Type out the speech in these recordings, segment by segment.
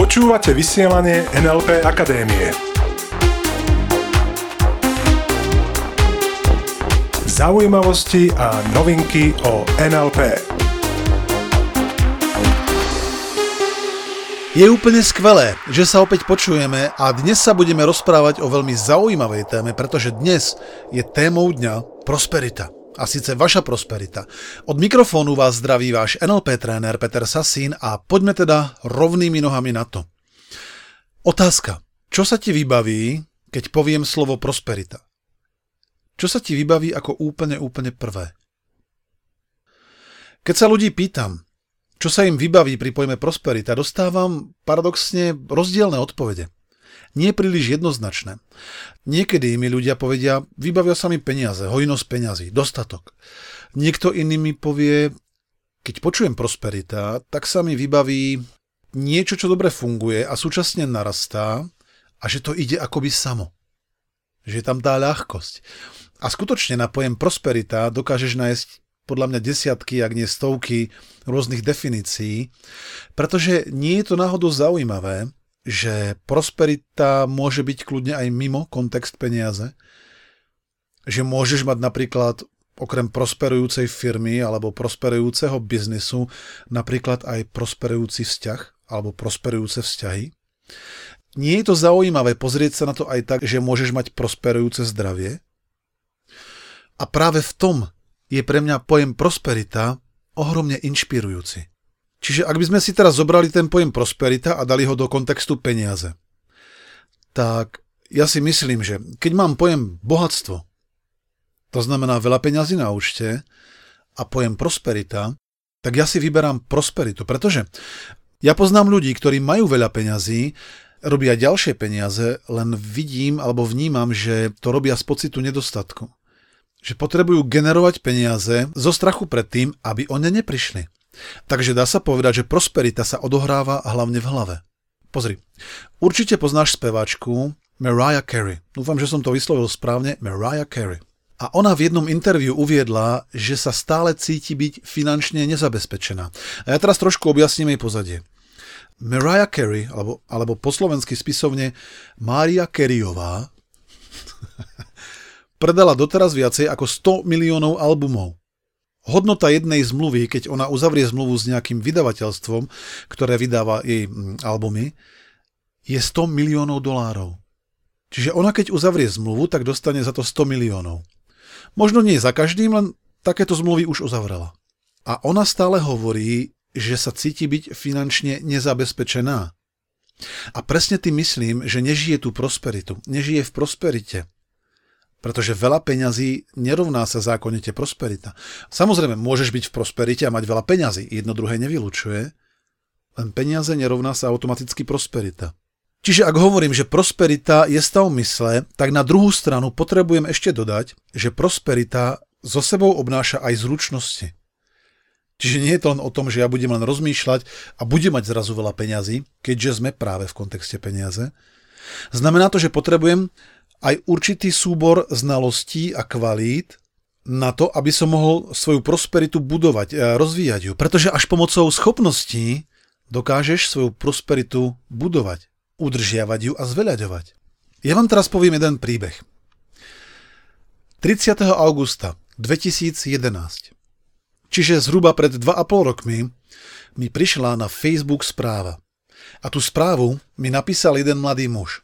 Počúvate vysielanie NLP Akadémie. Zaujímavosti a novinky o NLP. Je úplne skvelé, že sa opäť počujeme a dnes sa budeme rozprávať o veľmi zaujímavej téme, pretože dnes je témou dňa prosperita. A síce vaša prosperita. Od mikrofónu vás zdraví váš NLP tréner Peter Sasín a poďme teda rovnými nohami na to. Otázka. Čo sa ti vybaví, keď poviem slovo prosperita? Čo sa ti vybaví ako úplne, úplne prvé? Keď sa ľudí pýtam, čo sa im vybaví pri pojme prosperita, dostávam paradoxne rozdielne odpovede. Nie príliš jednoznačné. Niekedy mi ľudia povedia, vybavia sa mi peniaze, hojnosť peňazí, dostatok. Niekto iný mi povie, keď počujem prosperita, tak sa mi vybaví niečo, čo dobre funguje a súčasne narastá a že to ide akoby samo. Že je tam tá ľahkosť. A skutočne na pojem prosperita dokážeš nájsť podľa mňa desiatky, ak nie stovky rôznych definícií, pretože nie je to náhodou zaujímavé, že prosperita môže byť kľudne aj mimo kontext peniaze, že môžeš mať napríklad okrem prosperujúcej firmy alebo prosperujúceho biznisu napríklad aj prosperujúci vzťah alebo prosperujúce vzťahy. Nie je to zaujímavé pozrieť sa na to aj tak, že môžeš mať prosperujúce zdravie? A práve v tom je pre mňa pojem prosperita ohromne inšpirujúci. Čiže ak by sme si teraz zobrali ten pojem prosperita a dali ho do kontextu peniaze, tak ja si myslím, že keď mám pojem bohatstvo, to znamená veľa peňazí na účte, a pojem prosperita, tak ja si vyberám prosperitu, pretože ja poznám ľudí, ktorí majú veľa peňazí, robia ďalšie peniaze, len vidím alebo vnímam, že to robia z pocitu nedostatku že potrebujú generovať peniaze zo strachu pred tým, aby o ne neprišli. Takže dá sa povedať, že prosperita sa odohráva hlavne v hlave. Pozri, určite poznáš speváčku Mariah Carey. Dúfam, že som to vyslovil správne, Mariah Carey. A ona v jednom interviu uviedla, že sa stále cíti byť finančne nezabezpečená. A ja teraz trošku objasním jej pozadie. Mariah Carey, alebo, alebo po slovensky spisovne Mária Careyová, predala doteraz viacej ako 100 miliónov albumov. Hodnota jednej zmluvy, keď ona uzavrie zmluvu s nejakým vydavateľstvom, ktoré vydáva jej mm, albumy, je 100 miliónov dolárov. Čiže ona keď uzavrie zmluvu, tak dostane za to 100 miliónov. Možno nie za každým, len takéto zmluvy už uzavrela. A ona stále hovorí, že sa cíti byť finančne nezabezpečená. A presne tým myslím, že nežije tú prosperitu, nežije v prosperite. Pretože veľa peňazí nerovná sa zákonite prosperita. Samozrejme, môžeš byť v prosperite a mať veľa peňazí. Jedno druhé nevylučuje. Len peniaze nerovná sa automaticky prosperita. Čiže ak hovorím, že prosperita je stav mysle, tak na druhú stranu potrebujem ešte dodať, že prosperita so sebou obnáša aj zručnosti. Čiže nie je to len o tom, že ja budem len rozmýšľať a budem mať zrazu veľa peňazí, keďže sme práve v kontexte peniaze. Znamená to, že potrebujem aj určitý súbor znalostí a kvalít na to, aby som mohol svoju prosperitu budovať, a rozvíjať ju. Pretože až pomocou schopností dokážeš svoju prosperitu budovať, udržiavať ju a zveľaďovať. Ja vám teraz poviem jeden príbeh. 30. augusta 2011, čiže zhruba pred 2,5 rokmi, mi prišla na Facebook správa. A tú správu mi napísal jeden mladý muž.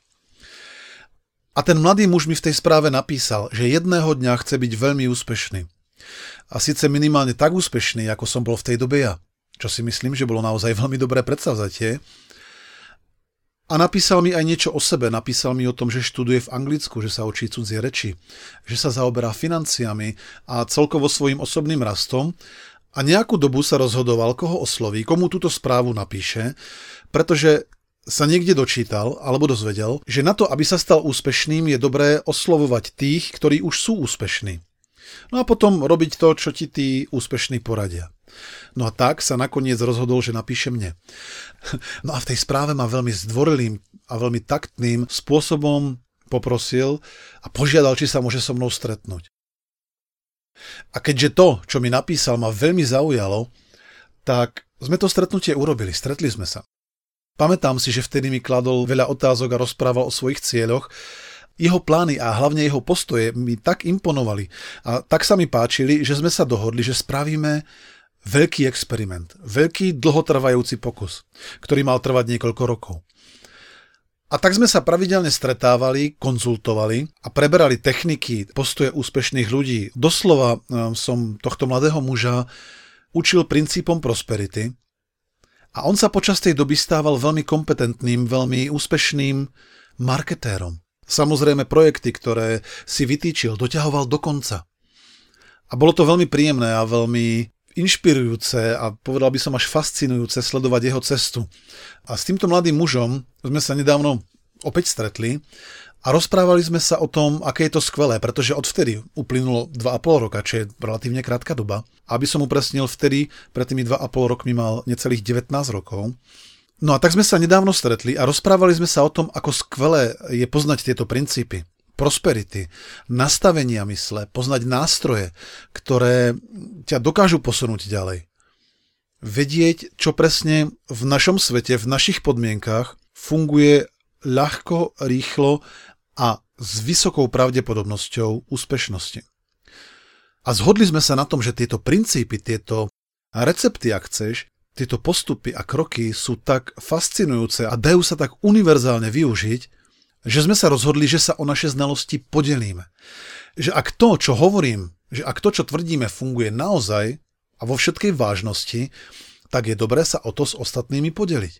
A ten mladý muž mi v tej správe napísal, že jedného dňa chce byť veľmi úspešný. A síce minimálne tak úspešný, ako som bol v tej dobe ja. Čo si myslím, že bolo naozaj veľmi dobré predsavzatie. A napísal mi aj niečo o sebe. Napísal mi o tom, že študuje v Anglicku, že sa učí cudzie reči, že sa zaoberá financiami a celkovo svojim osobným rastom. A nejakú dobu sa rozhodoval, koho osloví, komu túto správu napíše, pretože sa niekde dočítal alebo dozvedel, že na to, aby sa stal úspešným, je dobré oslovovať tých, ktorí už sú úspešní. No a potom robiť to, čo ti tí úspešní poradia. No a tak sa nakoniec rozhodol, že napíše mne. No a v tej správe ma veľmi zdvorilým a veľmi taktným spôsobom poprosil a požiadal, či sa môže so mnou stretnúť. A keďže to, čo mi napísal, ma veľmi zaujalo, tak sme to stretnutie urobili, stretli sme sa. Pamätám si, že vtedy mi kladol veľa otázok a rozprával o svojich cieľoch. Jeho plány a hlavne jeho postoje mi tak imponovali a tak sa mi páčili, že sme sa dohodli, že spravíme veľký experiment, veľký dlhotrvajúci pokus, ktorý mal trvať niekoľko rokov. A tak sme sa pravidelne stretávali, konzultovali a preberali techniky, postoje úspešných ľudí. Doslova ehm, som tohto mladého muža učil princípom prosperity a on sa počas tej doby stával veľmi kompetentným, veľmi úspešným marketérom. Samozrejme projekty, ktoré si vytýčil, doťahoval do konca. A bolo to veľmi príjemné a veľmi inšpirujúce a povedal by som až fascinujúce sledovať jeho cestu. A s týmto mladým mužom sme sa nedávno opäť stretli a rozprávali sme sa o tom, aké je to skvelé, pretože odvtedy uplynulo 2,5 roka, čo je relatívne krátka doba. Aby som upresnil, vtedy pred tými 2,5 rokmi mal necelých 19 rokov. No a tak sme sa nedávno stretli a rozprávali sme sa o tom, ako skvelé je poznať tieto princípy prosperity, nastavenia mysle, poznať nástroje, ktoré ťa dokážu posunúť ďalej. Vedieť, čo presne v našom svete, v našich podmienkach funguje ľahko, rýchlo a s vysokou pravdepodobnosťou úspešnosti. A zhodli sme sa na tom, že tieto princípy, tieto recepty, ak chceš, tieto postupy a kroky sú tak fascinujúce a dajú sa tak univerzálne využiť, že sme sa rozhodli, že sa o naše znalosti podelíme. Že ak to, čo hovorím, že ak to, čo tvrdíme, funguje naozaj a vo všetkej vážnosti, tak je dobré sa o to s ostatnými podeliť.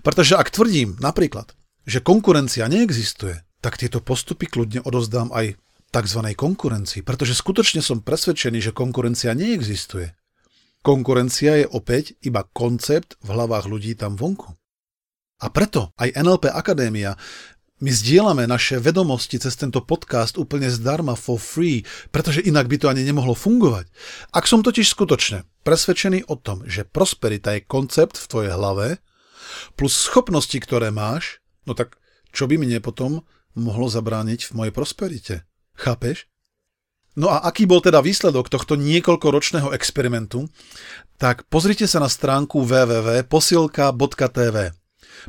Pretože ak tvrdím napríklad, že konkurencia neexistuje, tak tieto postupy kľudne odozdám aj tzv. konkurencii, pretože skutočne som presvedčený, že konkurencia neexistuje. Konkurencia je opäť iba koncept v hlavách ľudí tam vonku. A preto aj NLP Akadémia my zdieľame naše vedomosti cez tento podcast úplne zdarma for free, pretože inak by to ani nemohlo fungovať. Ak som totiž skutočne presvedčený o tom, že prosperita je koncept v tvojej hlave, plus schopnosti, ktoré máš, no tak čo by mne potom mohlo zabrániť v mojej prosperite? Chápeš? No a aký bol teda výsledok tohto niekoľkoročného experimentu? Tak pozrite sa na stránku www.posilka.tv.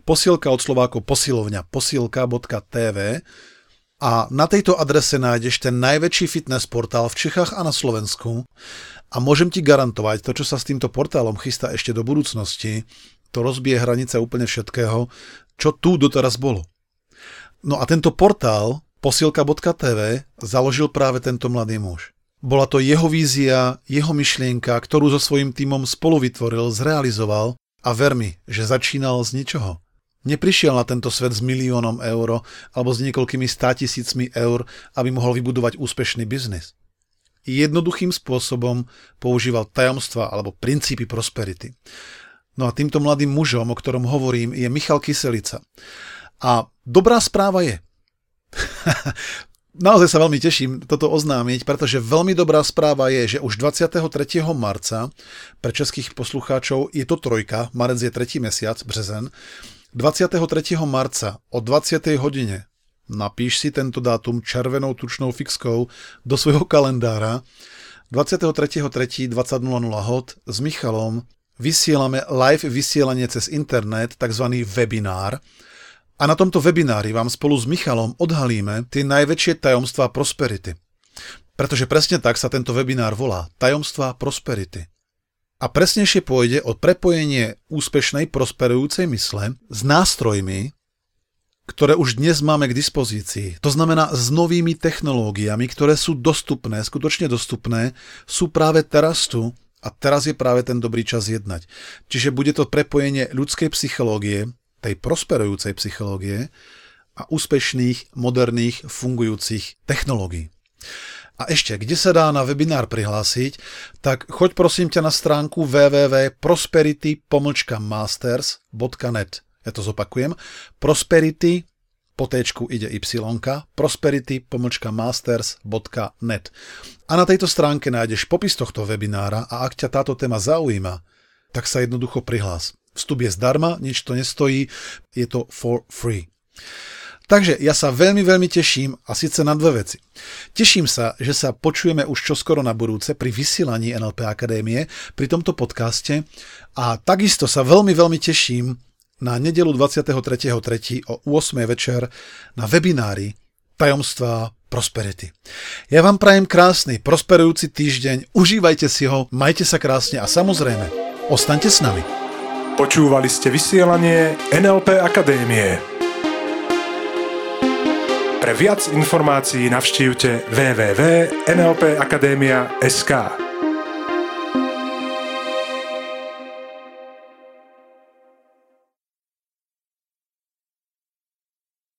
Posielka od Slovákov posilovňa posielka.tv a na tejto adrese nájdeš ten najväčší fitness portál v Čechách a na Slovensku a môžem ti garantovať, to, čo sa s týmto portálom chystá ešte do budúcnosti, to rozbije hranice úplne všetkého, čo tu doteraz bolo. No a tento portál posielka.tv založil práve tento mladý muž. Bola to jeho vízia, jeho myšlienka, ktorú so svojím týmom spolu vytvoril, zrealizoval a ver mi, že začínal z ničoho. Neprišiel na tento svet s miliónom eur alebo s niekoľkými státisícmi eur, aby mohol vybudovať úspešný biznis. Jednoduchým spôsobom používal tajomstva alebo princípy prosperity. No a týmto mladým mužom, o ktorom hovorím, je Michal Kyselica. A dobrá správa je, Naozaj sa veľmi teším toto oznámiť, pretože veľmi dobrá správa je, že už 23. marca pre českých poslucháčov je to trojka, marec je tretí mesiac, březen, 23. marca o 20. hodine napíš si tento dátum červenou tučnou fixkou do svojho kalendára. 23.3.20.00 hod s Michalom vysielame live vysielanie cez internet, tzv. webinár. A na tomto webinári vám spolu s Michalom odhalíme tie najväčšie tajomstvá prosperity. Pretože presne tak sa tento webinár volá. Tajomstvá prosperity. A presnejšie pôjde o prepojenie úspešnej prosperujúcej mysle s nástrojmi, ktoré už dnes máme k dispozícii. To znamená s novými technológiami, ktoré sú dostupné, skutočne dostupné, sú práve teraz tu a teraz je práve ten dobrý čas jednať. Čiže bude to prepojenie ľudskej psychológie, tej prosperujúcej psychológie a úspešných, moderných, fungujúcich technológií. A ešte, kde sa dá na webinár prihlásiť, tak choď prosím ťa na stránku www.prosperity-masters.net. Ja to zopakujem. Prosperity po téčku ide y, prosperity-masters.net. A na tejto stránke nájdeš popis tohto webinára a ak ťa táto téma zaujíma, tak sa jednoducho prihlás. Vstup je zdarma, nič to nestojí, je to for free. Takže ja sa veľmi, veľmi teším a síce na dve veci. Teším sa, že sa počujeme už čoskoro na budúce pri vysielaní NLP Akadémie, pri tomto podcaste a takisto sa veľmi, veľmi teším na nedelu 23.3. o 8. večer na webinári Tajomstva prosperity. Ja vám prajem krásny, prosperujúci týždeň, užívajte si ho, majte sa krásne a samozrejme, ostaňte s nami. Počúvali ste vysielanie NLP Akadémie. Pre viac informácií navštívte www.nlpakademia.sk.